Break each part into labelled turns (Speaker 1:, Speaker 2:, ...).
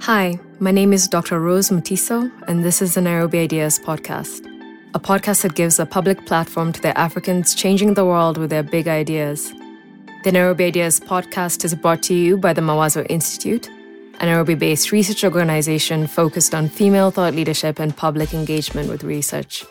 Speaker 1: Hi, my name is Dr. Rose Mutiso, and this is the Nairobi Ideas Podcast, a podcast that gives a public platform to the Africans changing the world with their big ideas. The Nairobi Ideas Podcast is brought to you by the Mawazo Institute, a Nairobi based research organization focused on female thought leadership and public engagement with research.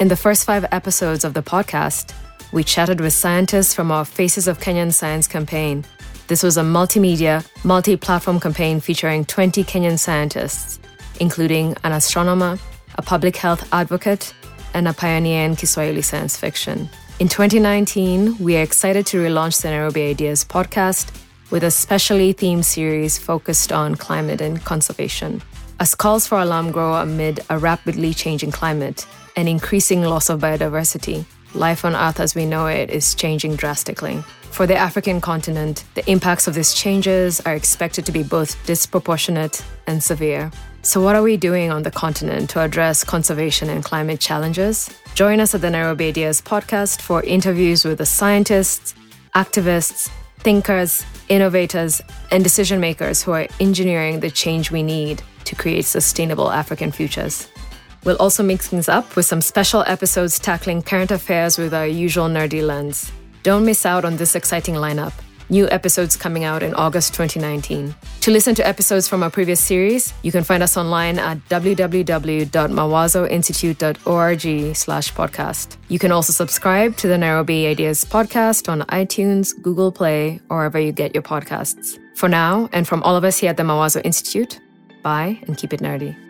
Speaker 1: In the first five episodes of the podcast, we chatted with scientists from our Faces of Kenyan Science campaign this was a multimedia, multi platform campaign featuring 20 Kenyan scientists, including an astronomer, a public health advocate, and a pioneer in Kiswahili science fiction. In 2019, we are excited to relaunch the Nairobi Ideas podcast with a specially themed series focused on climate and conservation. As calls for alarm grow amid a rapidly changing climate and increasing loss of biodiversity, life on Earth as we know it is changing drastically. For the African continent, the impacts of these changes are expected to be both disproportionate and severe. So, what are we doing on the continent to address conservation and climate challenges? Join us at the Nairobi Ideas podcast for interviews with the scientists, activists, thinkers, innovators, and decision makers who are engineering the change we need to create sustainable African futures. We'll also mix things up with some special episodes tackling current affairs with our usual nerdy lens. Don't miss out on this exciting lineup. New episodes coming out in August 2019. To listen to episodes from our previous series, you can find us online at www.mawazoinstitute.org slash podcast. You can also subscribe to the Nairobi Ideas podcast on iTunes, Google Play, or wherever you get your podcasts. For now, and from all of us here at the Mawazo Institute, bye and keep it nerdy.